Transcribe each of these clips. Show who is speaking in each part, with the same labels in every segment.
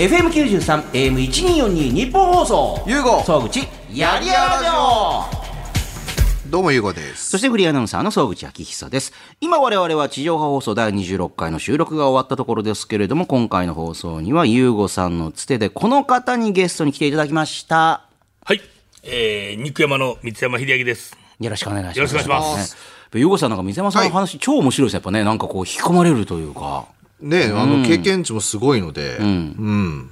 Speaker 1: FM93、AM1242 日本放送。
Speaker 2: ゆうご
Speaker 1: 総口、やりやらじょ
Speaker 2: どうもゆうごです
Speaker 1: そしてフリーアナウンサーの総口昭久です。今我々は地上波放送第26回の収録が終わったところですけれども、今回の放送にはゆうごさんのつてでこの方にゲストに来ていただきました。
Speaker 3: はい、えー、肉山の三山秀明です。
Speaker 1: よろしくお願いします。
Speaker 3: よろしくお願いします
Speaker 1: ね。ゆうごさんなんか水山さんの話、超面白いですやっぱね。なんかこう引き込まれるというか。
Speaker 2: ねあの経験値もすごいのでうん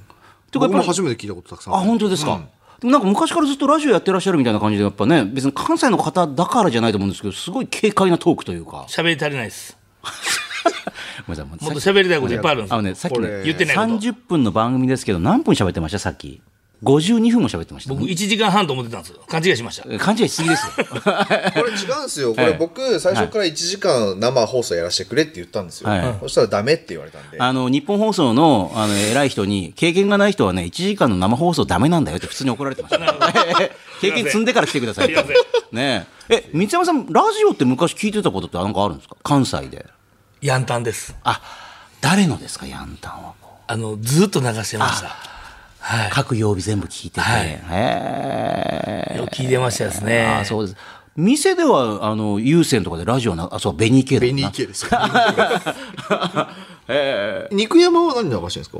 Speaker 1: てかやっぱり
Speaker 2: 僕も初めて聞いたことたくさん
Speaker 1: あ、本当ですか？でもなんか昔からずっとラジオやってらっしゃるみたいな感じで、やっぱね、別に関西の方だからじゃないと思うんですけど、すごい軽快なトークというか。
Speaker 3: 喋り足りないです。
Speaker 1: ごめんなさいも
Speaker 3: っと喋りたいこといっぱいあるんですよ。
Speaker 1: あのね、さっきね
Speaker 3: 言ってないこと
Speaker 1: 30分の番組ですけど、何分喋ってました？さっき。52分も喋ってました。
Speaker 3: 僕1時間半と思ってたんですよ。勘違いしました。
Speaker 1: 勘違いしすぎですよ。
Speaker 2: これ違うんですよこれ僕最初から1時間生放送やらせてくれって言ったんですよ
Speaker 1: はい
Speaker 2: そしたらダメって言われたんで
Speaker 1: あの、日本放送の、あの、偉い人に、経験がない人はね、1時間の生放送ダメなんだよって普通に怒られてました。経験積んでから来てくださいねえ。え、三山さん、ラジオって昔聞いてたことってなんかあるんですか？関西で。
Speaker 3: ヤンタンです。
Speaker 1: あ、誰のですか、ヤンタンは。
Speaker 3: あの、ずっと流してました。はい。
Speaker 1: 各曜日全部聞いてて。
Speaker 3: はい。よく聞いてましたですね。
Speaker 1: あそうです。店では、あの、有線とかでラジオな、あ、そう、ベニー系だ
Speaker 2: ベニー系ですよ。肉山は何流してるんですか？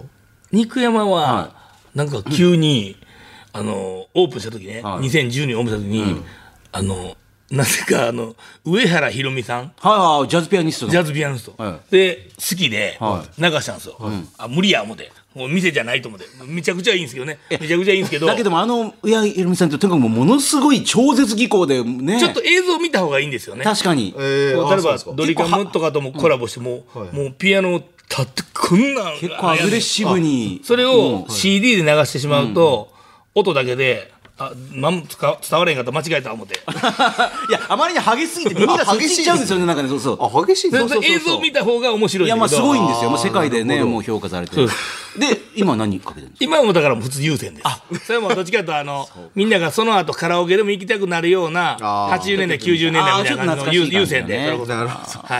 Speaker 3: 肉山は、なんか急に、あの、オープンした時ね、
Speaker 1: はい。
Speaker 3: 2010年オープンした時に、あの、なぜか、あの、上原ひろみさん、
Speaker 1: はいはい、ジャズピアニストの。
Speaker 3: ジャズピアニスト、
Speaker 1: は
Speaker 3: で好きで
Speaker 1: は
Speaker 3: 流したんですよ、あ無理や思ってもう店じゃないと思って。めちゃくちゃいいんですけどね。めちゃくちゃいいんですけど。
Speaker 1: だけども、あの、上谷ひろみさんって、とにかくもうものすごい超絶技巧でね。
Speaker 3: ちょっと映像見た方がいいんですよね。
Speaker 1: 確かに。
Speaker 2: えー
Speaker 3: 例えばドリカムとかともコラボしても、
Speaker 2: はい
Speaker 3: もうピアノを立ってこんなん
Speaker 1: 結構アグレッシブに。
Speaker 3: それを CD で流してしまうと、音だけであなんつか伝われへんかった。間違えた思って。
Speaker 1: いや、あまりに激しすぎて 耳がそっち行っちゃうんですよね、なんかね、そうそう。
Speaker 2: あ激しいんです。か
Speaker 3: それで映像見た方が面白い
Speaker 1: いや、まあすごいんですよ。もう世界でね、もう評価されて
Speaker 3: で。
Speaker 1: で、今何かけてるんですか？
Speaker 3: 今はもうだから普通優先です。それもどっちかというとあのみんながその後カラオケでも行きたくなるような
Speaker 2: あー
Speaker 3: 80年代90年代みたいな感じの優優先で。は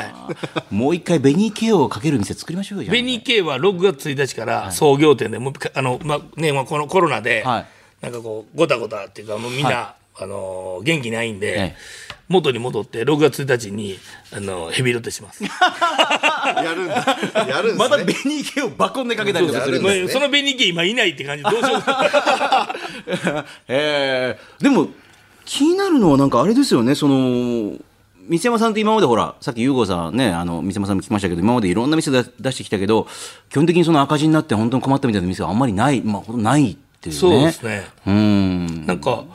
Speaker 3: い。
Speaker 1: もう一回ベニー系をかける店作りましょうよ。じゃあ
Speaker 3: ベニー系は6月1日から創業店でもあのまあねまあこのコロナで
Speaker 1: はい
Speaker 3: なんかこうごたごたっていうかもうみんなあの元気ないん
Speaker 1: え
Speaker 3: で
Speaker 1: え
Speaker 3: 元に戻って6月1日にあのヘビロテします。
Speaker 2: やるんだ。やるんで
Speaker 1: ますた
Speaker 2: ね。
Speaker 1: ベニー系をバコンでかけたりとかする
Speaker 2: ね。
Speaker 3: そのベニー系今いないって感じで どうしよう。か。
Speaker 1: え。ーでも気になるのはなんかあれですよね。その三山さんって今までほらさっき優吾さんねあの三山さんも聞きましたけど今までいろんな店で出してきたけど基本的にその赤字になって本当に困ったみたいな店はあんまりないまあほんとないっていうね。
Speaker 3: そうですね。
Speaker 1: うん。
Speaker 3: なんか、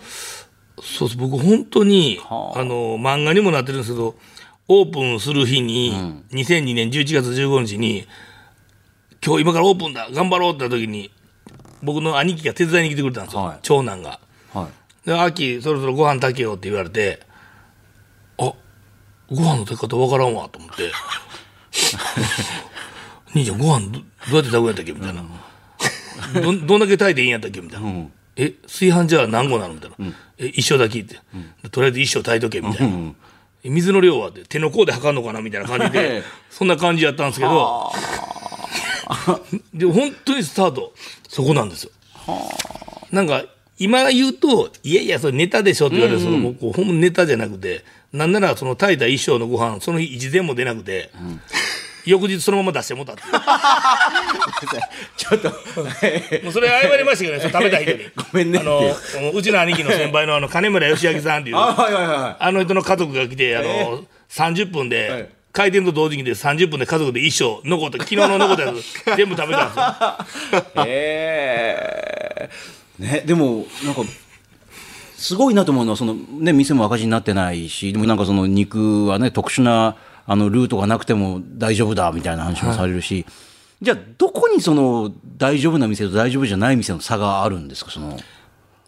Speaker 3: そうです、僕、本当に、
Speaker 1: はあ。
Speaker 3: あの、漫画にもなってるんですけど、オープンする日に、2002年11月15日に、今日今からオープンだ、頑張ろうって言った時に、僕の兄貴が手伝いに来てくれたんですよ、
Speaker 1: はい。
Speaker 3: 長男が。
Speaker 1: はい。
Speaker 3: で、秋、そろそろご飯炊けよって言われて、あご飯の炊き方わからんわと思って、兄ちゃん、ご飯どどうやって炊くんやったっけみたいな。どんどんだけ炊いていいんやったっけ？みたいな。え炊飯ジャー何個なの？みたいな、え一升だけって、とりあえず一升炊いとけみたいな、え水の量はって手の甲で測るのかな？みたいな感じでそんな感じやったんですけど。でも本当にスタートそこなんですよ。なんか今言うと「いやいやそれネタでしょ」って言われるその、もうこうほんまネタじゃなくてなんならその炊いた一升のご飯その日一膳も出なくて、翌日そのまま出してもたって。
Speaker 1: ちょっと
Speaker 3: もうそれ謝りましたけどね。食べた人に。
Speaker 1: ごめんね
Speaker 3: あのうちの兄貴の先輩のあの金村義明さんっていう。
Speaker 1: あはいはいは
Speaker 3: あの人の家族が来てあの、30分で、
Speaker 1: はい。
Speaker 3: 開店と同時にで30分で家族で一生残った昨日の残ったやつ 全部食べたんですよ。
Speaker 1: いええ。ねでもなんかすごいなと思うのはその、ね、店も赤字になってないしでもなんかその肉はね特殊なあのルートがなくても大丈夫だみたいな話もされるし、じゃあどこにその大丈夫な店と大丈夫じゃない店の差があるんですか？その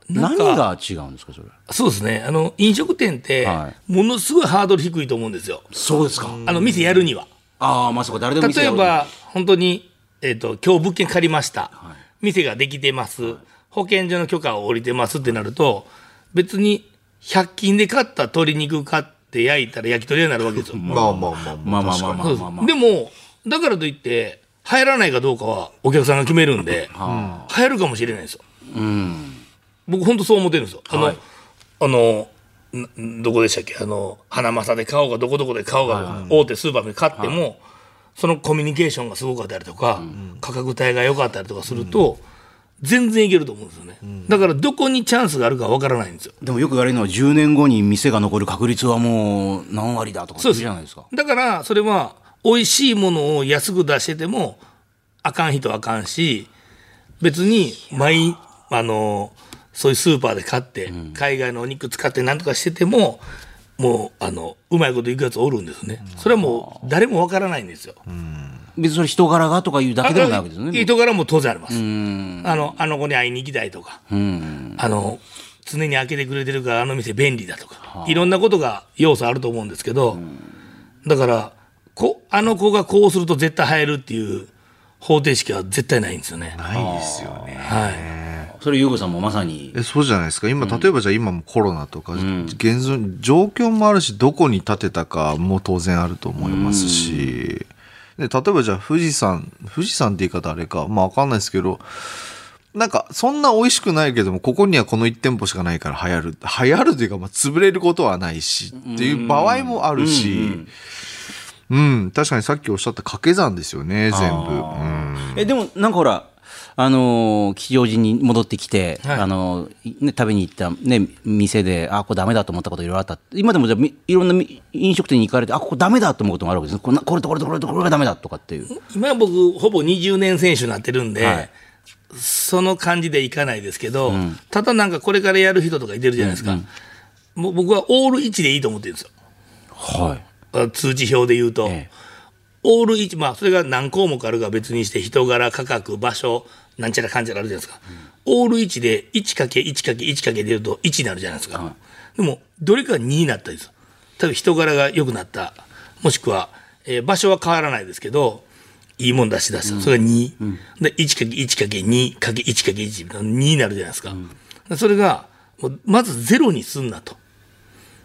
Speaker 1: 何が違うんですか？それ
Speaker 3: そうですね。あの飲食店って、
Speaker 1: は
Speaker 3: ものすごいハードル低いと思うんですよ。
Speaker 1: そうですか。
Speaker 3: あの店やるには。
Speaker 1: ああまあそこ誰でも
Speaker 3: 例えば本当に、えー、と今日物件借りました、店ができてます、保健所の許可を下りてますってなると別に100均で買った鶏肉買って焼いたら焼き鳥になるわけですよ。
Speaker 2: まあまあまあ
Speaker 1: まあ。まあまあまあ
Speaker 3: です
Speaker 1: まあ。まあ
Speaker 3: でもだからといって流行らないかどうかはお客さんが決めるんで、流行るかもしれないんですよ。僕本当そう思ってるんですよ。あの、
Speaker 1: はい。
Speaker 3: あのんどこでしたっけ？あの花正で買おうがどこどこで買おうが、大手スーパーで買っても、そのコミュニケーションがすごかったりとか、価格帯が良かったりとかすると、全然いけると思うんですよね、だからどこにチャンスがあるかわからないんですよ。
Speaker 1: でもよく言われるのは10年後に店が残る確率はもう何割だとか
Speaker 3: そう
Speaker 1: じゃないですか。
Speaker 3: だからそれは美味しいものを安く出しててもあかん人はあかんし別に毎あのそういうスーパーで買って、海外のお肉使って何とかしててももうあのうまいこといくやつおるんですね、それはもう誰もわからないんですよ、
Speaker 1: 別にそれ人柄がとかいうだけでもないわけですよね。
Speaker 3: 人柄も当然あります。あのあの子に会いに行きたいとか、あの常に開けてくれてるからあの店便利だとか、いろんなことが要素あると思うんですけど、だからこあの子がこうすると絶対入るっていう方程式は絶対ないんですよね。
Speaker 2: ないですよね。
Speaker 3: はい。
Speaker 1: それ、ゆうごさんもまさに。
Speaker 4: えそうじゃないですか。今例えばじゃあ今もコロナとか、現存状況もあるしどこに建てたかも当然あると思いますし、で例えばじゃあ富士山富士山って言い方あれかまあ分かんないですけどなんかそんな美味しくないけどもここにはこの1店舗しかないから流行る流行るというかまあ潰れることはないしっていう場合もあるし。うん、確かにさっきおっしゃった掛け算ですよね、全部。うん。
Speaker 1: えでもなんかほらあのー吉祥寺に戻ってきて、
Speaker 3: はい。
Speaker 1: あのーね、食べに行った、ね、店であこれダメだと思ったこといろいろあった。今でもじゃいろんなみ飲食店に行かれてあここダメだと思うこともあるわけですね。これなこれとこれとこれとこれがダメだとかっていう。
Speaker 3: 今僕ほぼ20年選手になってるんで、
Speaker 1: はい。
Speaker 3: その感じでいかないですけど、ただなんかこれからやる人とかいてるじゃないですか、もう僕はオール1でいいと思ってるんですよ。
Speaker 1: はい。
Speaker 3: あ通知表で言うと、
Speaker 1: ええ。
Speaker 3: オール1まあそれが何項目あるか別にして人柄価格場所なんちゃらかんちゃらあるじゃないですか、オール1で 1×1×1× で言うと1になるじゃないですか、でもどれか2になったりする。多分人柄が良くなった。もしくは、えー場所は変わらないですけどいいもん出し出した、それが2、で 1×1×2×1×1 みたいな。2になるじゃないですか、それがまずゼロにすんなと。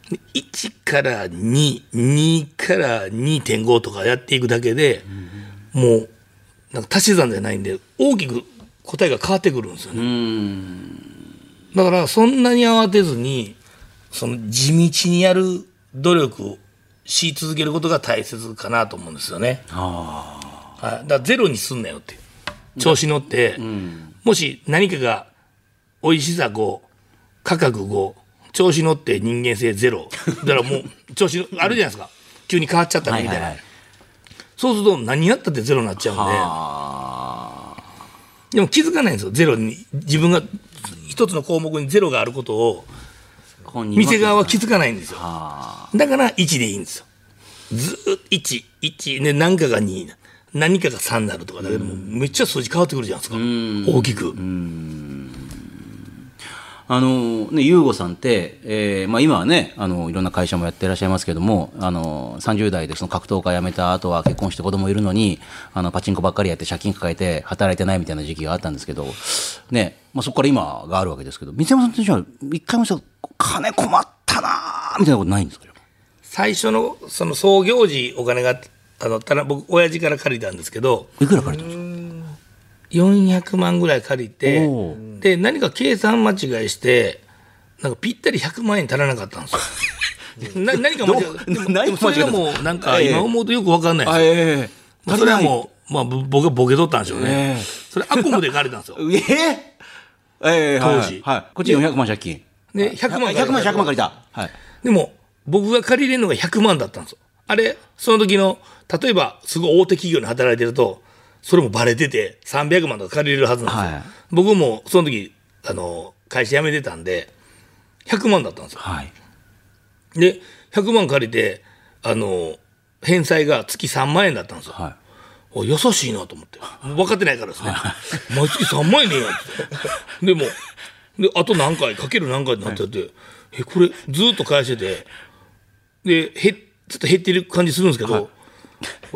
Speaker 3: で1から22から2.5とかやっていくだけで、もうなんか足し算じゃないんで大きく答えが変わってくるんですよね。だからそんなに慌てずにその地道にやる努力をし続けることが大切かなと思うんですよね。はい、だからゼロにすんなよって調子乗って、もし何かが美味しさ5価格5調子乗って人間性ゼロ。だからもう 調子のあるじゃないですか。急に変わっちゃったみたいな、
Speaker 1: はいはいはい。
Speaker 3: そうすると何やったってゼロになっちゃうんででも気づかないんですよ。ゼロに自分が一つの項目にゼロがあることを店側は気づかないんですよ。だから1でいいんですよ。ずーっと11ね何かが2何かが3になるとかだけどもめっちゃ数字変わってくるじゃないですか。大きく
Speaker 1: あのね、ユーゴさんって、えーまあ、今はねあのいろんな会社もやってらっしゃいますけどもあの30代でその格闘家辞めた後は結婚して子供いるのにあのパチンコばっかりやって借金抱えて働いてないみたいな時期があったんですけど、ねまあ、そこから今があるわけですけど三山さんってじゃあ一回もさ金困ったなーみたいなことないんですか？
Speaker 3: 最初のその創業時お金があのただ僕親父から借りたんですけど
Speaker 1: いくら借りたんですか
Speaker 3: ？400万ぐらい借りて
Speaker 1: お
Speaker 3: で何か計算間違いしてなんかぴったり100万円足らなかったんですよ。な何か間違い
Speaker 1: どう
Speaker 3: でもそれは
Speaker 1: 間違えた。
Speaker 3: もうなんか
Speaker 1: ええ。
Speaker 3: 今思うとよく分かんないですよ。
Speaker 1: え
Speaker 3: まあそれはもう、まあ、ぼ僕がボケとったんでしょうね。
Speaker 1: ええ。
Speaker 3: それアコムで借りたんですよ。
Speaker 1: ええ。ええはい
Speaker 3: 当時。
Speaker 1: はい。はい、こっち400万借金。
Speaker 3: で100万
Speaker 1: 100万100万借りた。はい。
Speaker 3: でも僕が借りれるのが100万だったんですよ。あれその時の例えばすごい大手企業に働いてるとそれもバレてて300万とか借りれるはずなんですよ。
Speaker 1: はい。
Speaker 3: 僕もその時あの会社辞めてたんで100万だったんですよ。
Speaker 1: はい。
Speaker 3: で100万借りてあの返済が月3万円だったんですよ。
Speaker 1: はい。
Speaker 3: お優しいなと思って。分かってないからですね。毎月3万円ねえやんって。でもであと何回かける何回になってて、えこれずっと返してて。でへちょっと減ってる感じするんですけど、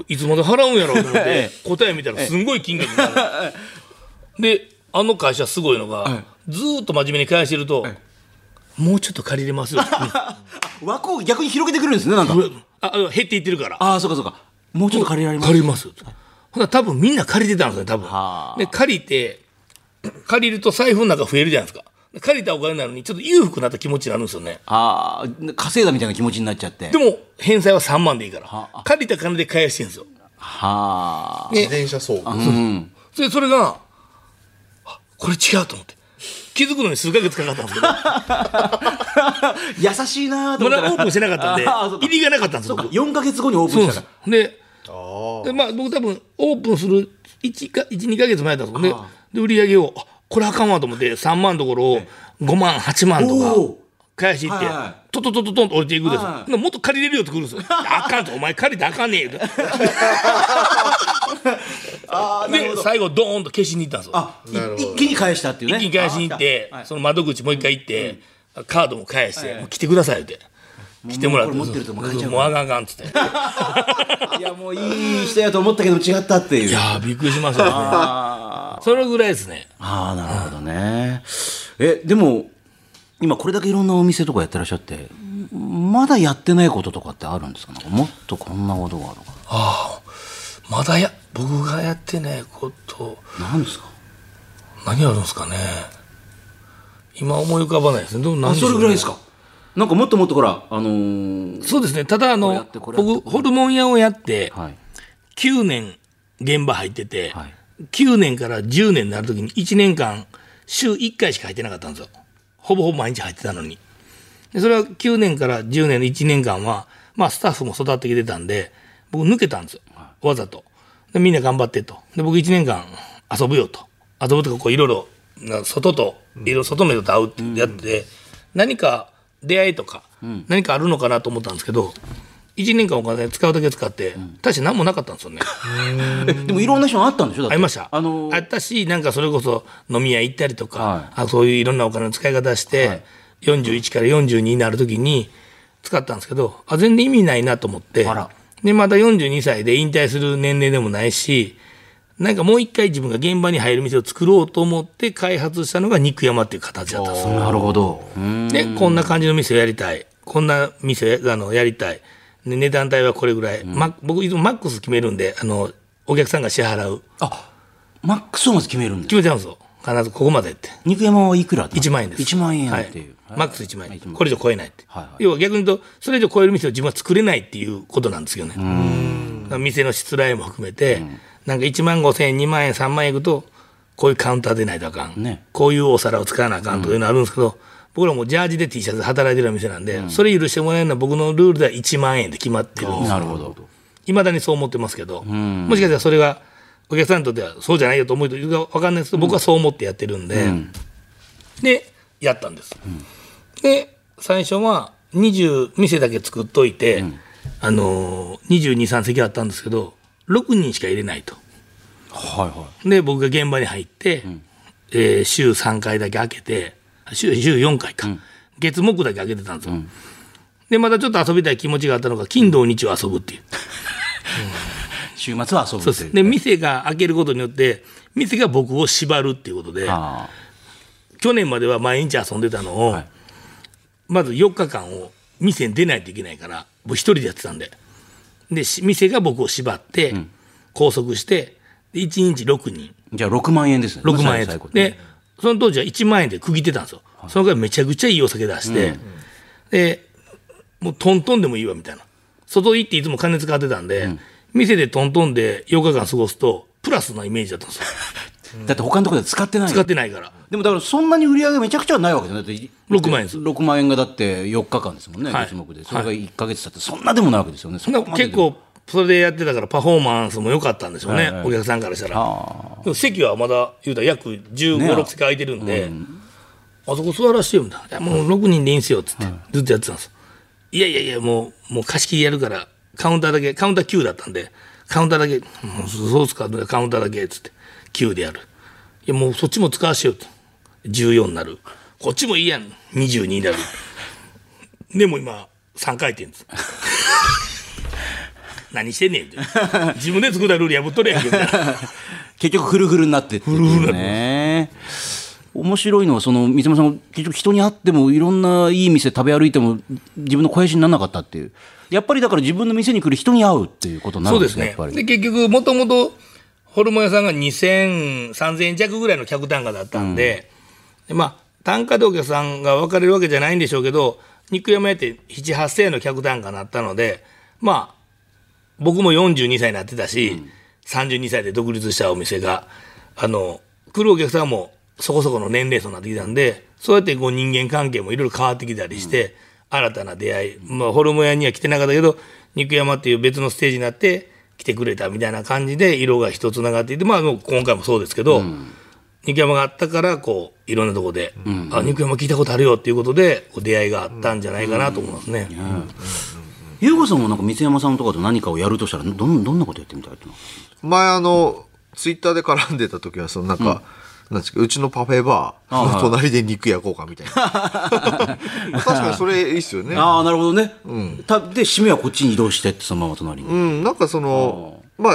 Speaker 3: い、つまで払うんやろうと思って
Speaker 1: え
Speaker 3: 答え見たらすんごい金額になる。であの会社すごいのが、ずーっと真面目に返してると、もうちょっと借りれますよ。
Speaker 1: 枠を逆に広げてくるんですねなんか。
Speaker 3: ああ減っていってるから。
Speaker 1: ああそうかそうか。もうちょっと借りられます。
Speaker 3: 借ります。ほな多分みんな借りてたんですよ、多分。
Speaker 1: はあ。
Speaker 3: で、借りて、借りると財布の中増えるじゃないですか。借りたお金なのに、ちょっと裕福になった気持ちになるんですよね。
Speaker 1: ああ稼いだみたいな気持ちになっちゃって
Speaker 3: でも、返済は3万でいいから
Speaker 1: はあ。
Speaker 3: 借りた金で返してるんですよ。
Speaker 1: はあ
Speaker 2: 自転車操業。
Speaker 1: うん
Speaker 3: それそれが、あこれ違うと思って。気づくのに数ヶ月かかったんですけど、
Speaker 1: 優しいなと思ったら
Speaker 3: まだオープンしてなかったんで
Speaker 1: あーそう、か
Speaker 3: 入りがなかったんですよ、
Speaker 1: そうか
Speaker 3: 僕。
Speaker 1: 4か月後にオープンしたか
Speaker 3: そうなんでまあ、僕多分オープンする1か12か月前だったんですよねで売り上げをあこれあかんわと思って3万のところを5万8万とか返し行って、トトトトトンと降りていくんですもっと借りれるよってくるんですよ。あかんとお前借りてあかんねえ で最後ドーンと消しに行ったんですよ。
Speaker 1: 一気に返したっていうね。
Speaker 3: 一気に返しに行って、その窓口もう一回行って、カードも返して、もう来てくださいって。来てもらって。
Speaker 1: もう
Speaker 3: あかんあかんっつって。い
Speaker 1: いやもういい人やと思ったけど違ったっていう。
Speaker 3: やーびっくりしましたよね。
Speaker 1: あ
Speaker 3: そのぐらいですね。
Speaker 1: あーなるほどね。えでも今これだけいろんなお店とかやってらっしゃってまだやってないこととかってあるんですか？もっとこんなことがあるのか。
Speaker 3: ああまだや僕がやってないこと。
Speaker 1: 何ですか？
Speaker 3: 何あるんですかね。今思い浮かばないですね。でも何
Speaker 1: あ
Speaker 3: でしょね。
Speaker 1: そうれぐらいですか？なんかもっともっとほらあのー
Speaker 3: そうですね。ただあの僕ホルモン屋をやって
Speaker 1: はい。
Speaker 3: 9年現場入ってて、
Speaker 1: はい
Speaker 3: 9年から10年になる時に1年間週1回しか入ってなかったんですよ。ほぼほぼ毎日入ってたのに。でそれは9年から10年の1年間は、まあ、スタッフも育ってきてたんで僕抜けたんですよ。わざと。でみんな頑張ってと。で僕1年間遊ぶよと。遊ぶとかこういろいろな外といろいろ外の人と会うってやってて、何か出会いとか、何かあるのかなと思ったんですけど1年間お金使うだけ使って、大して何もなかったんですよね。
Speaker 1: え でもいろんな人があったんでしょ？
Speaker 3: ありました。
Speaker 1: あのー
Speaker 3: あったし、なんかそれこそ飲み屋行ったりとか、
Speaker 1: はい
Speaker 3: あそういういろんなお金の使い方して、
Speaker 1: はい
Speaker 3: 41から42になるときに使ったんですけど、あ全然意味ないなと思ってで、また42歳で引退する年齢でもないし、なんかもう一回自分が現場に入る店を作ろうと思って開発したのが肉山っていう形だったんですよ。
Speaker 1: なるほどうん
Speaker 3: で、こんな感じの店をやりたい。こんな店あのやりたい。で値段帯はこれぐらい。ま僕いつもマックス決めるんで、あの、お客さんが支払う。
Speaker 1: あマックスをまず決めるんです
Speaker 3: 決めちゃうんですよ。必ずここまでって。
Speaker 1: 肉山はいくら
Speaker 3: 1万円です。
Speaker 1: 1万円っていう、
Speaker 3: はいマックス1万円。
Speaker 1: はい
Speaker 3: これ以上超えないって。
Speaker 1: はいはい
Speaker 3: 要は逆に言うと、それ以上超える店を自分は作れないっていうことなんですよね。店のしらいも含めて、なんか1万5千円、2万円、3万円いくと、こういうカウンターでないとあかん。
Speaker 1: ね
Speaker 3: こういうお皿を使わなあかんというのあるんですけど、僕らもジャージで T シャツで働いてる店なんで、それ許してもらえるのは僕のルールでは1万円で決まってるんです
Speaker 1: なるほど。
Speaker 3: いまだにそう思ってますけど、もしかしたらそれがお客さんにとってはそうじゃないよと思うというか分かんないですけど、僕はそう思ってやってるんで、でやったんです、で最初は20店だけ作っといて、あのー、223席あったんですけど6人しか入れないと。
Speaker 1: はいはい。
Speaker 3: で僕が現場に入って、えー週3回だけ開けて週週4回か、月木だけ開けてたんですよ、でまたちょっと遊びたい気持ちがあったのが金土日を遊ぶっていう。
Speaker 1: 週末は遊ぶ
Speaker 3: そうで店が開けることによって店が僕を縛るっていうことで
Speaker 1: あ
Speaker 3: 去年までは毎日遊んでたのを、
Speaker 1: はい。
Speaker 3: まず4日間を店に出ないといけないから僕一人でやってたんで。でし店が僕を縛って、拘束してで1日6人。
Speaker 1: ーじゃあ6万円ですね。
Speaker 3: 6万円でその当時は1万円で区切ってたんですよ、そのぐらいめちゃくちゃいいお酒出して、でもうトントンでもいいわみたいな。外行っていつも金使ってたんで、店でトントンで4日間過ごすとプラスなイメージだったんですよ。
Speaker 1: だって他のところで使ってない
Speaker 3: 使ってないから。
Speaker 1: でもだからそんなに売り上げめちゃくちゃはないわけじゃない。だって
Speaker 3: 6万円です。
Speaker 1: 6万円がだって4日間ですもんね、
Speaker 3: はい。
Speaker 1: 月目で。それが1か月経ってそんなでもないわけですよね、そ
Speaker 3: な
Speaker 1: こまで
Speaker 3: 結構それでやってたからパフォーマンスも良かったんでしょうね、
Speaker 1: はいはい
Speaker 3: お客さんからしたら。
Speaker 1: あ。
Speaker 3: でも席はまだ言うたら約1 5
Speaker 1: ね
Speaker 3: 6席空いてるんで、あそこ座らしてよみたいな「いやもう6人でいいんすよ」っつってずっとやってたんです、いやいやいやもうもう貸し切りやるからカウンターだけカウンター9だったんでカウンターだけ「もうそうっすかカウンターだけ」っつって9でやる。いやもうそっちも使わしてよと。14になる。こっちもいいやん。22になる。でも今3回転です何してんねんって。自分で作ったルール破っとるやんけ。
Speaker 1: 結局フルフルになってっていうね。面白いのはその三山さんが結局人に会ってもいろんないい店食べ歩いても自分の肥やしにならなかったっていう。やっぱりだから自分の店に来る人に会うっていうことになる
Speaker 3: そうんですね。
Speaker 1: ですね
Speaker 3: で結局もともとホルモン屋さんが2000、3000円弱ぐらいの客単価だったんで、でまあ、単価でお客さんが分かれるわけじゃないんでしょうけど、肉山屋って7、8000円の客単価になったので、まあ、僕も42歳になってたし、32歳で独立したお店が、あの、来るお客さんもそこそこの年齢層になってきたんで、そうやってこう人間関係もいろいろ変わってきたりして、新たな出会い、まあ、ホルモン屋には来てなかったけど、肉山っていう別のステージになって来てくれたみたいな感じで、色が一つながっていて、まあ、今回もそうですけど、肉山があったから、こう、いろんなとこで、あ、肉山聞いたことあるよっていうことで、出会いがあったんじゃないかなと思いますね。
Speaker 1: 優子さん。もなん。か三山さん。とかと何かをやるとしたらどん。どん。なことやってみたいって
Speaker 4: 前あのツイッターで絡ん。でた時はそのなん。か、なん。ですかうちのパフェバーの隣で肉焼こうかみたいな確かにそれいいっすよね
Speaker 1: ああなるほどね、うん。たで締めはこっちに移動してってそのまま隣に、
Speaker 4: うん。なん。かそのまあ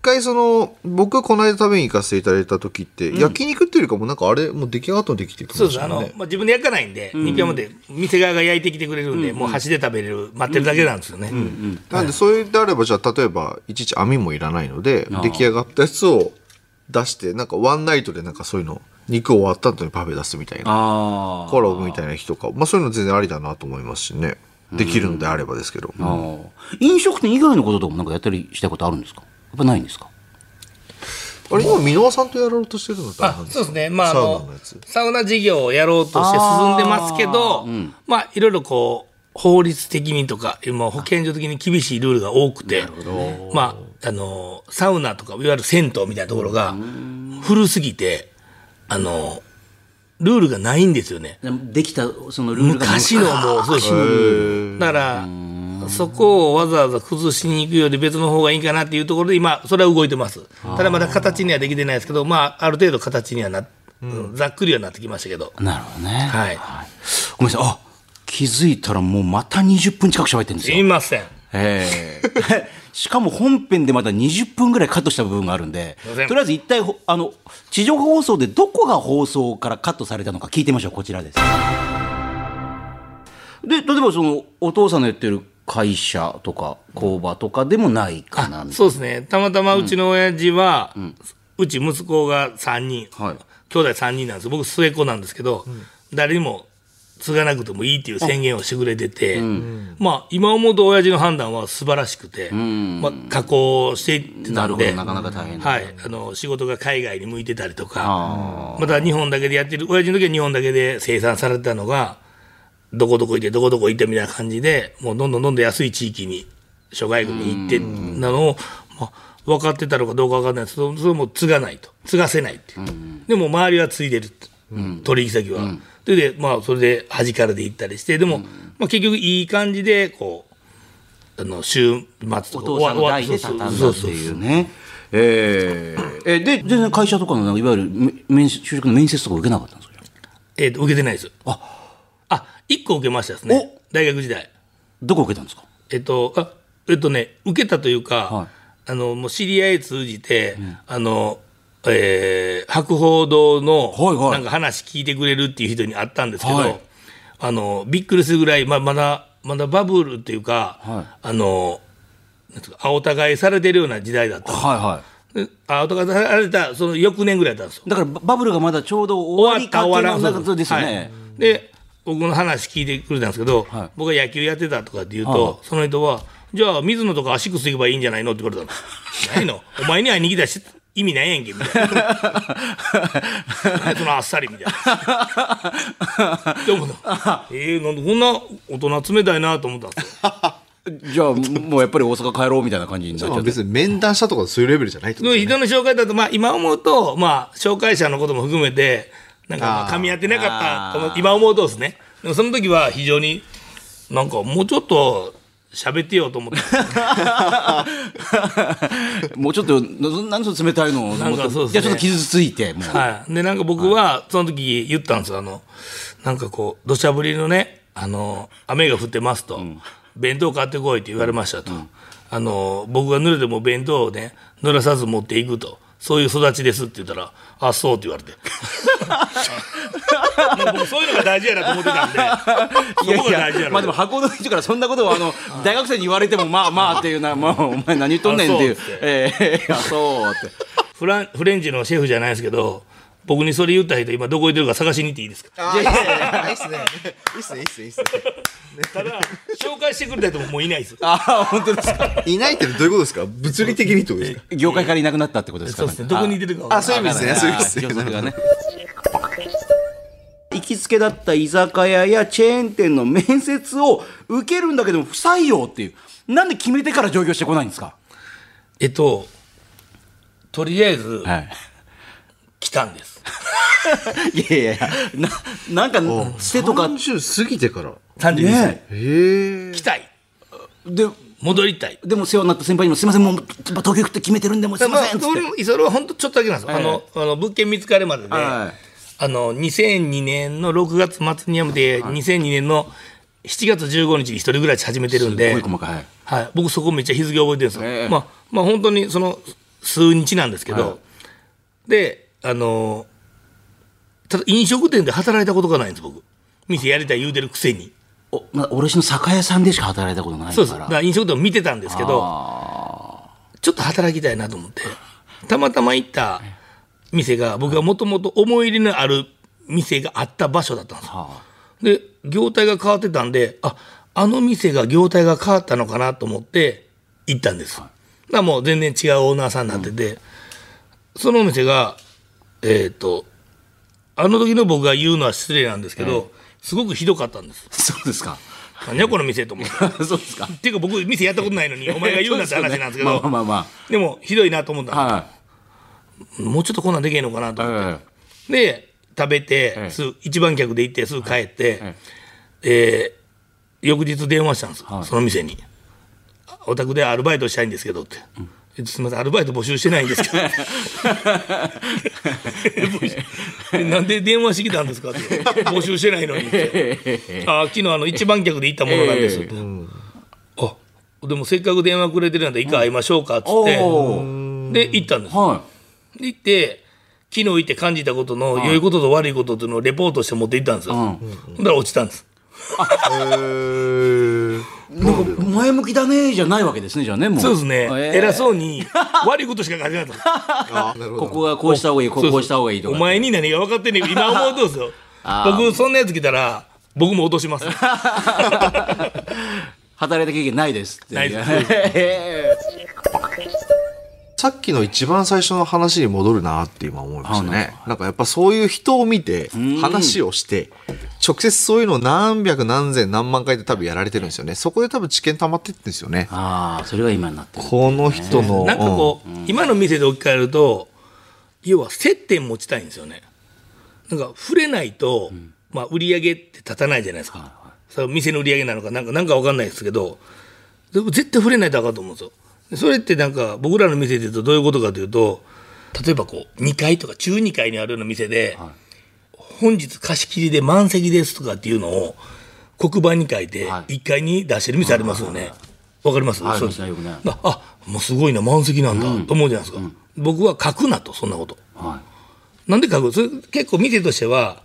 Speaker 4: 回その僕がこの間食べに行かせていただいた時って、焼肉っていうよりかもなんかあれもう出来上がったのできてく
Speaker 3: そうです。あの、
Speaker 4: ま
Speaker 3: あ、自分で焼かないんで、肉山で店側が焼いてきてくれるんで、もう箸で食べれる、待ってるだけなんですよね。
Speaker 4: なんでそれであればじゃあ例えばいちいち網もいらないので出来上がったやつを出してなんかワンナイトでなんかそういうの肉終わった後にパフェ出すみたいなコラボみたいな日とかまあそういうの全然ありだなと思いますしね。できるのであればですけど、
Speaker 1: あー飲食店以外のこととかもなんかやったりしたいことあるんですか？ぱないんですか？
Speaker 4: あれ今箕輪さんとやろうとしてるの
Speaker 3: そうですね、まあ、あ
Speaker 4: サウナ
Speaker 3: のサウナ事業をやろうとして進んでますけど、まあ、いろいろこう、法律的にとか、今、保健所的に厳しいルールが多くて、まあ、あの、サウナとか、いわゆる銭湯みたいなところが、古すぎて、あの、ルールがないんですよね。
Speaker 1: できたそのルールが
Speaker 3: 昔のもうそうです。だからそこをわざわざ崩しに行くより別の方がいいかなっていうところで今それは動いてます。ただまだ形にはできてないですけどまあある程度形にはな、うん。ざっくりはなってきましたけど。
Speaker 1: なるほどね。
Speaker 3: はい。
Speaker 1: ごめんなさい。あ気づいたらもうまた20分近く喋ってるんです
Speaker 3: す
Speaker 1: よ。
Speaker 3: いません。
Speaker 1: ええ。しかも本編でまた20分ぐらいカットした部分があるんでとりあえず一体ほあの地上波放送でどこが放送からカットされたのか聞いてみましょう。こちらです。で例えばそのお父さんのやってる会社とか工場とかでもないかな
Speaker 3: そうですね。たまたまうちの親父は、うち息子が3人、
Speaker 1: はい。
Speaker 3: 兄弟3人なんです。僕末っ子なんですけど、誰にも継がなくてもいいっていう宣言をしてくれてて、まあ今思うと親父の判断は素晴らしくて、まあ、加工していって
Speaker 1: な
Speaker 3: たんで
Speaker 1: るほど。なかなか大変だ
Speaker 3: はい、あの仕事が海外に向いてたりとかまた日本だけでやってる親父の時は日本だけで生産されてたのがどこどこ行ってどこどこ行ってみたいな感じでもうどんどんどんどん安い地域に諸外国に行ってなのを、まあ、分かってたのかどうか分かんない。ですけどそれも継がないと。継がせないっていう、でも周りは継いでる。って、取引先は。それでまあそれで端からで行ったりしてでも、まあ、結局いい感じでこうあの週末とか
Speaker 1: お父さんの代で
Speaker 3: そう
Speaker 1: 畳んだって
Speaker 3: そうそう
Speaker 1: いう。ねえーえで全然会社とかのなんかいわゆるめ面就職の面接とか受けなかったんですか？
Speaker 3: えーと受けてないです。ああ1個受けましたですね。大学時代。
Speaker 1: どこ受けたんですか？
Speaker 3: えっとあえっとね受けたというか、
Speaker 1: はい。
Speaker 3: あのもう知り合い通じて、あのえー博報堂のなんか話聞いてくれるっていう人に会ったんですけど、
Speaker 1: はい。
Speaker 3: あのびっくりするぐらい、まあ、まだまだバブルっていうか、
Speaker 1: はい。
Speaker 3: あのなんつうか青互いされてるような時代だった。の
Speaker 1: はいは
Speaker 3: で青互いされたその翌年ぐらいだったんですよ。
Speaker 1: いだからババブルがまだちょうど終わりかけのなんかそうですよね、
Speaker 3: はい。で僕の話聞いてくれたんですけど、
Speaker 1: はい。
Speaker 3: 僕が野球やってたとかって言うと、その人は「じゃあ水野とかアシックス行けばいいんじゃないの?」って言われたの「ないの。お前に会いに来たし意味ないやんけ」みたいな。何 そのあっさりみたいな。でもえー、なんでこんな大人冷たいなと思ったんですよ。
Speaker 1: じゃあもうやっぱり大阪帰ろうみたいな感じになっちゃって。
Speaker 4: 別に面談したとかそういうレベルじゃないってことですね。
Speaker 3: 人の紹介だと、まあ、今思うと、まあ、紹介者のことも含めて、なんか噛み合ってなかった
Speaker 1: あー
Speaker 3: と思う今思うとですね。でもその時は非常に、なんかもうちょっと喋ってよと思って。
Speaker 1: もうちょっとななんで冷たいの？
Speaker 3: なんかそうですね
Speaker 1: じゃあちょっと傷ついてもう、
Speaker 3: はい。で、なんか僕は、その時言ったんですよ。あの、なんかこう、土砂降りのね、あの、雨が降ってますと、弁当買ってこいって言われましたと。あの、僕が濡れても弁当をね、濡らさず持っていくと。そういう育ちですって言ったら「あそう」って言われて。もう僕そういうのが大事やなと思ってたんで。そこが大事やろ
Speaker 1: まあでも箱の人からそんなことをあの大学生に言われてもまあまあっていうな、まあ、お前何言っとんねんっていう。
Speaker 3: あそうって。
Speaker 1: ええあそうって。
Speaker 3: フランフレンチのシェフじゃないですけど僕にそれ言った人今どこ行ってるか探しに行っていいですか？
Speaker 2: あーいいっすねいいっすね。いいっすねいいっすね。いいっすね。
Speaker 3: ただ紹介してくれた人ももういないです
Speaker 1: ああ本当ですか？
Speaker 2: いないってどういうことですか？物理的にってことですか？
Speaker 1: 業界からいなくなったってことですか？
Speaker 3: そうですね。どこにいてるか
Speaker 2: あそういう意味ですね。そういう意味ですね。
Speaker 1: 行きつけだった居酒屋やチェーン店の面接を受けるんだけども不採用っていう。なんで決めてから上京してこないんですか？
Speaker 3: えっととりあえず
Speaker 1: はい
Speaker 3: 来たんです。
Speaker 1: いやいやいや。ななんか捨てとか。
Speaker 2: 30過ぎてから。
Speaker 3: 32歳、
Speaker 1: ね。
Speaker 2: へえ。
Speaker 3: 来たい。
Speaker 1: で
Speaker 3: 戻りたい。
Speaker 1: でも世話になった先輩にも「すいませんもう東京行くって決めてるんでもうすいま
Speaker 3: まあ、
Speaker 1: せん」っつって。
Speaker 3: それもそれは本当ちょっとだけなんですよ、あのあの物件見つかるまでで、
Speaker 1: はい。
Speaker 3: あの2002年の6月末に辞めて、2002年の7月15日に一人暮らし始めてるんで、
Speaker 1: すごい細かい。
Speaker 3: はい、僕そこめっちゃ日付覚えてるんですよ、
Speaker 1: ええ。
Speaker 3: まあまあ本当にその数日なんですけど、
Speaker 1: はい。
Speaker 3: であのただ飲食店で働いたことがないんです僕。店やりたい言うてるくせに。
Speaker 1: おまあ、卸の酒屋さんでしか働いたことないから。
Speaker 3: そうですだから飲食店を見てたんですけど
Speaker 1: あ
Speaker 3: ちょっと働きたいなと思って。たまたま行った店が僕がもともと思い入れのある店があった場所だったんですで業態が変わってたんでああの店が業態が変わったのかなと思って行ったんです、だからもう全然違うオーナーさんになってて、そのお店がえっ、とあの時の僕が言うのは失礼なんですけど、すごくひどかったんです。
Speaker 1: あそうですか。
Speaker 3: 何やこの店と思って。
Speaker 1: そうですか。
Speaker 3: っていうか僕店やったことないのに お前が言うなって話なんですけど
Speaker 1: まあまあま
Speaker 3: でもひどいなと思ったん
Speaker 1: あ
Speaker 3: ですもうちょっとこんなんできへんのかなと思って、
Speaker 1: はい、え。
Speaker 3: で食べて、
Speaker 1: ええ。
Speaker 3: すぐ一番客で行ってすぐ帰って、えー翌日電話したんです、その店に「お宅でアルバイトしたいんですけど」って「えすみませんアルバイト募集してないんですけど」え なんで電話してきたんですか?」って「募集してないのに」って「あ昨日あの一番客で行ったものなんです」って「あでもせっかく電話くれてるんだったら一回会いましょうか」っつって、で行ったんです。
Speaker 1: は
Speaker 3: で行って昨日行って感じたことの良いことと悪いことっていうのをレポートして持って行ったんですよ、だら落ちたんです。
Speaker 1: いなんか前向きだねじゃないわけですねじゃあねもう。
Speaker 3: そうですね、
Speaker 1: えー。
Speaker 3: 偉そうに 悪いことしか書いてなかった
Speaker 1: ここがこうした方がいいこここうした方がいいとか。
Speaker 3: お前に何が分かってんねん今思うとですよ。僕そんなやつ来たら僕も落とします
Speaker 1: 働いた経験ないですって
Speaker 3: ないです。
Speaker 1: え
Speaker 4: さっきの一番最初の話に戻るなって今思いましたね。なんかやっぱそういう人を見て話をして、直接そういうのを何百何千何万回って多分やられてるんですよね。そこで多分知見溜まってってんですよね。
Speaker 1: ああそれが今になってる
Speaker 4: この人の。
Speaker 3: なんかこう、今の店で置き換えると要は接点持ちたいんですよね。なんか触れないと、まあ、売り上げって立たないじゃないですか、それは店の売り上げなのかなんかなんか分かんないですけど絶対触れないとあかんと思うんですよ。でそれってなんか僕らの店で言うとどういうことかというと例えばこう2階とか中2階にあるような店で、本日貸し切りで満席ですとかっていうのを黒板に書いて
Speaker 1: はい。
Speaker 3: 1階に出してる店ありますよね。わかります、
Speaker 1: すねよくね。
Speaker 3: ああもうすごいな満席なんだ、と思うじゃないですか、僕は書くなとそんなこと。
Speaker 1: は
Speaker 3: なんで書く？それ結構店としては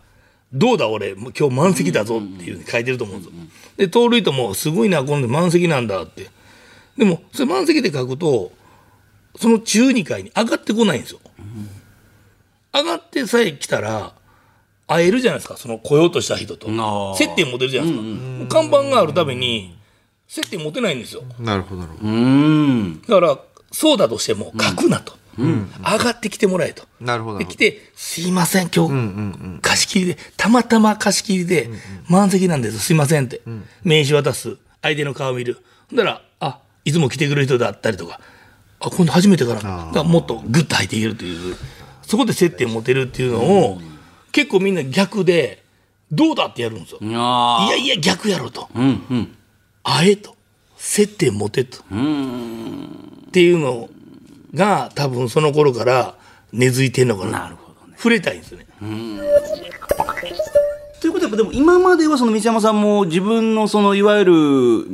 Speaker 3: どうだ俺今日満席だぞっていうふうに書いてると思うんですよ、で盗塁ともすごいな今度満席なんだってでもそれ満席で書くとその中2階に上がってこないんですよ、上がってさえ来たら会えるじゃないですか。その来ようとした人と。接点持てるじゃないですか、看板があるために接点持てないんですよ。
Speaker 4: なるほど
Speaker 3: だからそうだとしても書くなと、上がってきてもらえと。
Speaker 4: なるほど。
Speaker 3: で来て「すいません今日貸し切りでたまたま貸し切りで満席なんです。すいません」って。名刺渡す。相手の顔見る。ほんだら「あいつも来てくれる人だったりとかあ今度初めてからだからもっとグッと入っていけるというそこで接点持てるっていうのを結構みんな逆で「どうだ?」ってやるんですよ。い
Speaker 1: あ
Speaker 3: やいや逆やろと。
Speaker 1: あうんうん。
Speaker 3: 会えと。接点持てと。っていうのが多分その頃から根付いてんのかな。
Speaker 1: なるほどね。
Speaker 3: 触れたいんですよね
Speaker 1: ということはやっぱでも今まではその三山さんも自分のそのいわゆる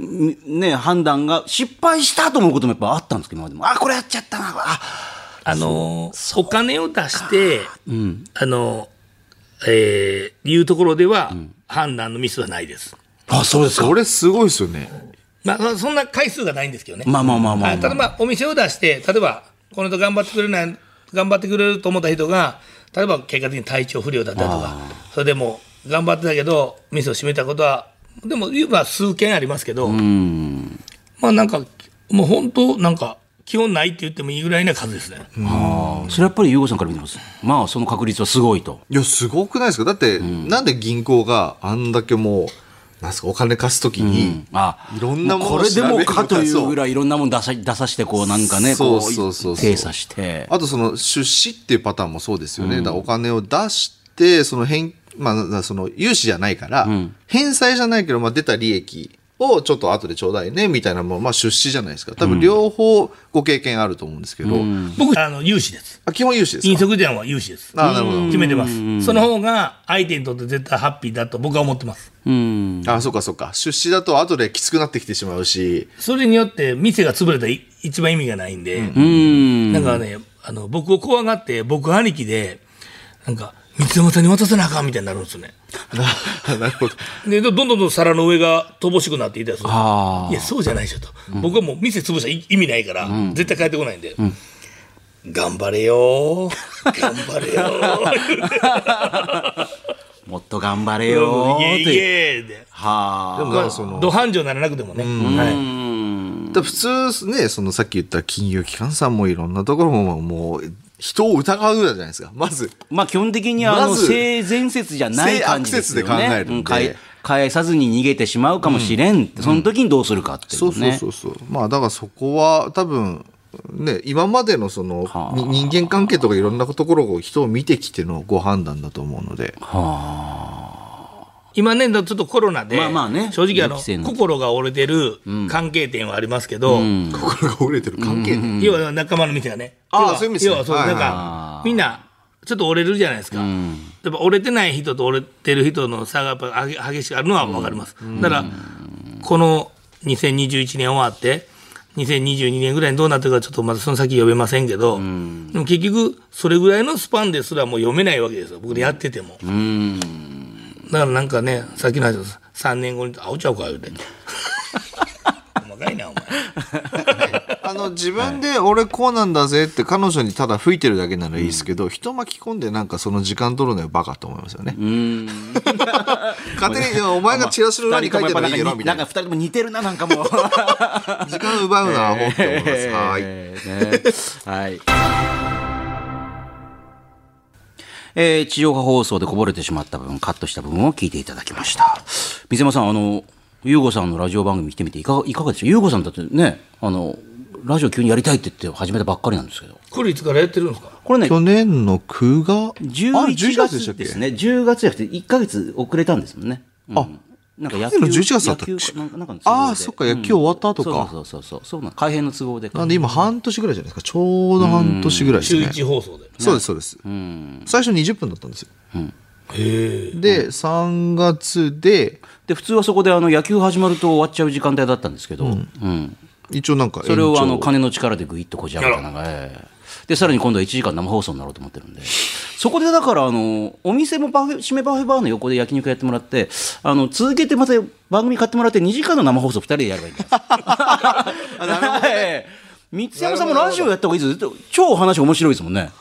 Speaker 1: ね判断が失敗したと思うこともやっぱあったんですけど今までも。あこれやっちゃったなあ
Speaker 3: あのお金を出して、あのえーいうところでは、判断のミスはないです。
Speaker 1: あそうですか。
Speaker 4: それすごいですよね。
Speaker 3: まあ、そんな回数がないんですけどね。
Speaker 1: まあまあまあまあ、
Speaker 3: はいただまあお店を出して例えばこの人頑張ってくれない頑張ってくれると思った人が例えば結果的に体調不良だったりとかそれでもう頑張ってたけど店を閉めたことはでも言えば数件ありますけどまあなんかもう本当なんか基本ないって言ってもいいぐらいな数ですね。
Speaker 1: あーそれやっぱり優吾さんから見てます？まあその確率はすごいと。
Speaker 4: いや、すごくないですか？だって、なんで銀行があんだけもう、なんすか、お金貸すときに、
Speaker 1: あ
Speaker 4: いろんなものを
Speaker 1: これでもかというぐらいいろんなもの出さ出さしてこうなんかねこ
Speaker 4: そうそうそうそう。
Speaker 1: 精査して。
Speaker 4: あとその出資っていうパターンもそうですよね。だからお金を出して、その返、まあ、その融資じゃないから、返済じゃないけど、まあ出た利益をちょっと後でちょうだいね、みたいなもの、まあ出資じゃないですか。多分両方ご経験あると思うんですけど、
Speaker 3: 僕あの融資です。
Speaker 4: あ基本融資です
Speaker 3: 飲
Speaker 4: か
Speaker 3: 食店は融資です。
Speaker 4: あなるほど。
Speaker 3: 決めてます。その方が相手にとって絶対ハッピーだと僕は思ってます。
Speaker 1: うん
Speaker 4: あ、そうかそうか。出資だと後できつくなってきてしまうし、
Speaker 3: それによって店が潰れた一番意味がないんで、
Speaker 1: うん
Speaker 3: なんかね、あの僕を怖がって僕兄貴でなんか三山さんに渡さなあかんみたいになるんですよね。
Speaker 4: なるほど。
Speaker 3: でどんどんどんどん皿の上が乏しくなっていったりいやそうじゃないでしょと、僕はもう店潰したら意味ないから、絶対帰ってこないんで、頑張れよー。頑張れよ
Speaker 1: もっと頑張れ
Speaker 3: ー。
Speaker 1: よ
Speaker 3: イエイイ
Speaker 1: ーって。
Speaker 3: エーで
Speaker 1: はあ。
Speaker 4: でもなんかその、
Speaker 3: 土繁盛ならなくてもね、はい、
Speaker 4: 普通ね、そのさっき言った金融機関さんもいろんなところももう人を疑うじゃないですか。まず。
Speaker 1: まあ基本的にあの性善説じゃない感じですよ
Speaker 4: 性悪説で考え
Speaker 1: ね。
Speaker 4: るんで
Speaker 1: うん返返さずに逃げてしまうかもしれんって、その時にどうするかってい
Speaker 4: そううそう
Speaker 1: ね。
Speaker 4: そうそう。まあだからそこは多分、ね、今までのその、
Speaker 1: はあ
Speaker 4: に人間関係とかいろんなところを人を見てきてのご判断だと思うので。
Speaker 3: 今ねちょっとコロナで、
Speaker 1: まあまあね
Speaker 3: 正直あの心が折れてる関係点はありますけど、
Speaker 4: 心が折れてる関係ね。
Speaker 3: 要は仲間の店がね。
Speaker 4: ああそういう意味ですね。
Speaker 3: 要はそう、なんかみんなちょっと折れるじゃないですか、やっぱ折れてない人と折れてる人の差がやっぱ激激しくあるのは分かります、だからこの2021年終わって2022年ぐらいにどうなってるかちょっとまだその先読めませんけど、でも結局それぐらいのスパンですらもう読めないわけですよ。僕でやってても、だからなんかねさっきの話です3年後に「あおちゃうか」言うて細かいなお前
Speaker 4: あの自分で俺こうなんだぜって彼女にただ吹いてるだけならいいですけど、人巻き込んでなんかその時間取るのはバカと思いますよね。勝手にいやお前がチラシの裏に書いてるのいいよなみたな
Speaker 1: ないんか。二人とも似てるななんかもう。
Speaker 4: 時間奪うなアホって思います。はい。
Speaker 1: えーねはい。えー地上波放送でこぼれてしまった部分、カットした部分を聞いていただきました。水山さん、あの、ゆうごさんのラジオ番組来てみていかがいかがでしょうゆうごさんだってね、あの、ラジオ急にやりたいって言って始めたばっかりなんですけど。
Speaker 3: これいつからやってるんですか？
Speaker 1: これね、
Speaker 4: 去年の9月、あ
Speaker 1: 11
Speaker 4: 11でしたっけ？
Speaker 1: 月ですね。10月じゃなくて1ヶ月遅れたんですもんね。あ、なんか野
Speaker 4: 去年の11月だったっけ？
Speaker 1: 野球なんかなんかの都合で
Speaker 4: ああ、そっか、野球終わった後か。
Speaker 1: そうそうそうそう。そうなん改編の都合で。
Speaker 4: なんで今半年ぐらいじゃないですか？ちょうど半年ぐらいです
Speaker 3: 週
Speaker 4: ね。
Speaker 3: 一放送で
Speaker 4: そうです、そうです。最初20分だったんですよ。で、3月で、
Speaker 1: で普通はそこであの野球始まると終わっちゃう時間帯だったんですけど、うん。
Speaker 4: 一応なんか
Speaker 1: それをあの金の力でぐいっとこじ開けたのが、ええ。でさらに今度は1時間生放送になろうと思ってるんで。そこでだからあのお店もパフェ締めパフェバーの横で焼肉やってもらってあの続けてまた番組買ってもらって2時間の生放送2人でやればいいんです。ええ。三山さんもラジオやった方がいいですよ超話面白いですもんね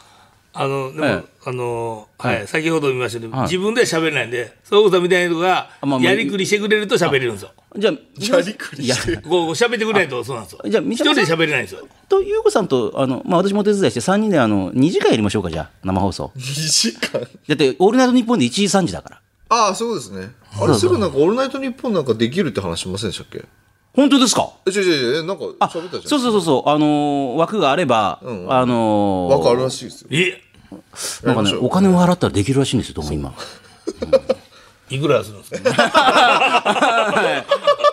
Speaker 3: あのでも、
Speaker 1: え
Speaker 3: あのはい、先ほど見ましたけど、
Speaker 1: はい。
Speaker 3: 自分では喋れないんでそういうことみたいな人がやりくりしてくれると喋れるんですよ。
Speaker 1: じゃあ
Speaker 4: やりくりして。
Speaker 3: こう喋ってくれないとそうなんですよ。
Speaker 1: じゃあ三
Speaker 3: 一人で喋れないんですよ。
Speaker 1: と優子さんとあの、まあ、私もお手伝いして3人であの2時間やりましょうかじゃあ生放送。
Speaker 4: 2時間？
Speaker 1: だって「オールナイトニッポン」で1時3時だから。
Speaker 4: ああ、そうですね。あれ、すぐなんか、オールナイトニッポンなんかできるって話しませんでしたっけ？
Speaker 1: 本当ですか？
Speaker 4: え、違う違う違う、なんか喋ったじゃん。
Speaker 1: そうそうそうそう。あのー枠があれば、
Speaker 4: ん。
Speaker 1: あのー
Speaker 4: 枠あるらしいですよ。
Speaker 3: え
Speaker 1: なんかねお金を払ったらできるらしいんですよどうも今。
Speaker 3: いくらするんですか？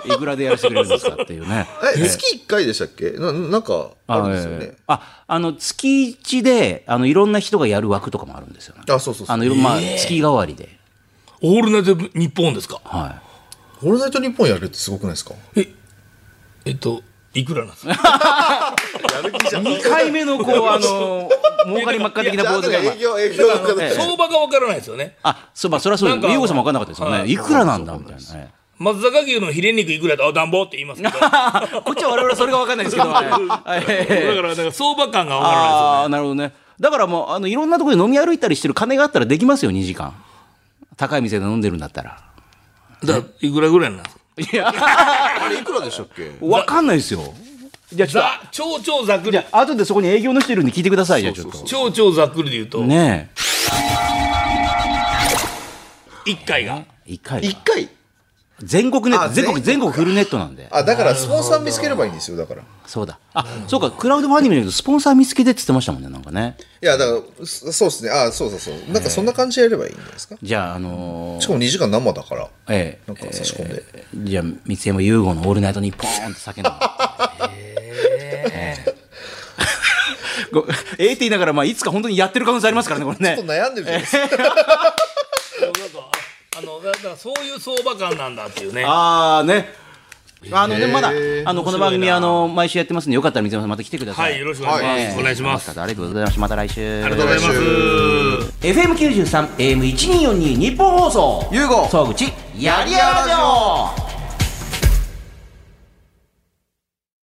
Speaker 1: いくらでやらせてくれるんですかっていうね。
Speaker 4: え、月1回でしたっけ？ななんか、あるんですよ
Speaker 1: ええ
Speaker 4: ね。
Speaker 1: ああの月一であのいろんな人がやる枠とかもあるんですよ、ね、
Speaker 4: あ、そうそうそう。
Speaker 1: あのまあ、月替わりで。
Speaker 3: オールナイト日本ですか？
Speaker 1: は
Speaker 4: オールナイトニッポンやるってすごくないですか？
Speaker 3: ええっといくらなんですか？
Speaker 4: やる気じゃん。
Speaker 1: 2回目のこうあの 儲かりまっか的な坊主が
Speaker 4: 営業営業の方
Speaker 1: ええ。
Speaker 3: 相場がわからないですよね。
Speaker 1: あそうまあそれはそう
Speaker 3: なんか
Speaker 1: 優子さんも分かんなかったですよね、
Speaker 3: はい。
Speaker 1: い、くらなんだみたいな、ええ。
Speaker 3: 松坂牛のヒレ肉いくらだ？あ暖房って言いますけど。
Speaker 1: こっちは我々はそれが分かんないですけど、はい。はい
Speaker 3: らだから相場感がわからないですよ
Speaker 1: ああなるほどね。だからもうあのいろんなところで飲み歩いたりしてる金があったらできますよ2時間。高い店で飲んでるんだったら。
Speaker 3: だいくらぐらいなんですか？
Speaker 1: いや。
Speaker 4: あれいくらでしたっけ？
Speaker 1: 分かんないですよ。じゃあちょっ
Speaker 3: ざ超超ざっくり。
Speaker 1: とじゃあ後でそこに営業の人いるんで聞いてくださいじゃあちょっと。
Speaker 3: 超超ざっくりで言うと、
Speaker 1: ね
Speaker 3: 一回が。
Speaker 1: え1回
Speaker 4: 一回？
Speaker 1: 全国ネッ
Speaker 4: あ
Speaker 1: ト全国
Speaker 4: 全国
Speaker 1: フルネットなんで。
Speaker 4: あだからスポンサー見つければいいんですよだから。い
Speaker 1: そうだ。あそうかクラウドファンディングでスポンサー見つけてって言ってましたもんねなんかね。
Speaker 4: やだからそそうですね。あそうそうそう。なんかそんな感じでやればいいんじゃないですか？
Speaker 1: じゃああのー
Speaker 4: しかも2時間生だから。
Speaker 1: ええ。
Speaker 4: なんか差し込んで。
Speaker 1: じゃあ三山優吾の「オールナイトニッポン」って叫んだ。え。えご AT 言いながら、まあ、いつか本当にやってる可能性ありますからねこれね。
Speaker 4: ちょっと悩んでるじゃないですか
Speaker 3: あのだだからそういう相場感なんだっていうね。
Speaker 1: ああね。あのでもまだあのこの番組あの毎週やってますんでよかったら三山さんまた来てください。
Speaker 3: はいよろしくお願いします、
Speaker 1: ええ
Speaker 3: お願いします。
Speaker 1: ありがとうございました。また来週。
Speaker 3: ありがとうございます。
Speaker 1: FM93 AM1242 日本放送。
Speaker 4: 優吾
Speaker 1: 総口やりやらじょう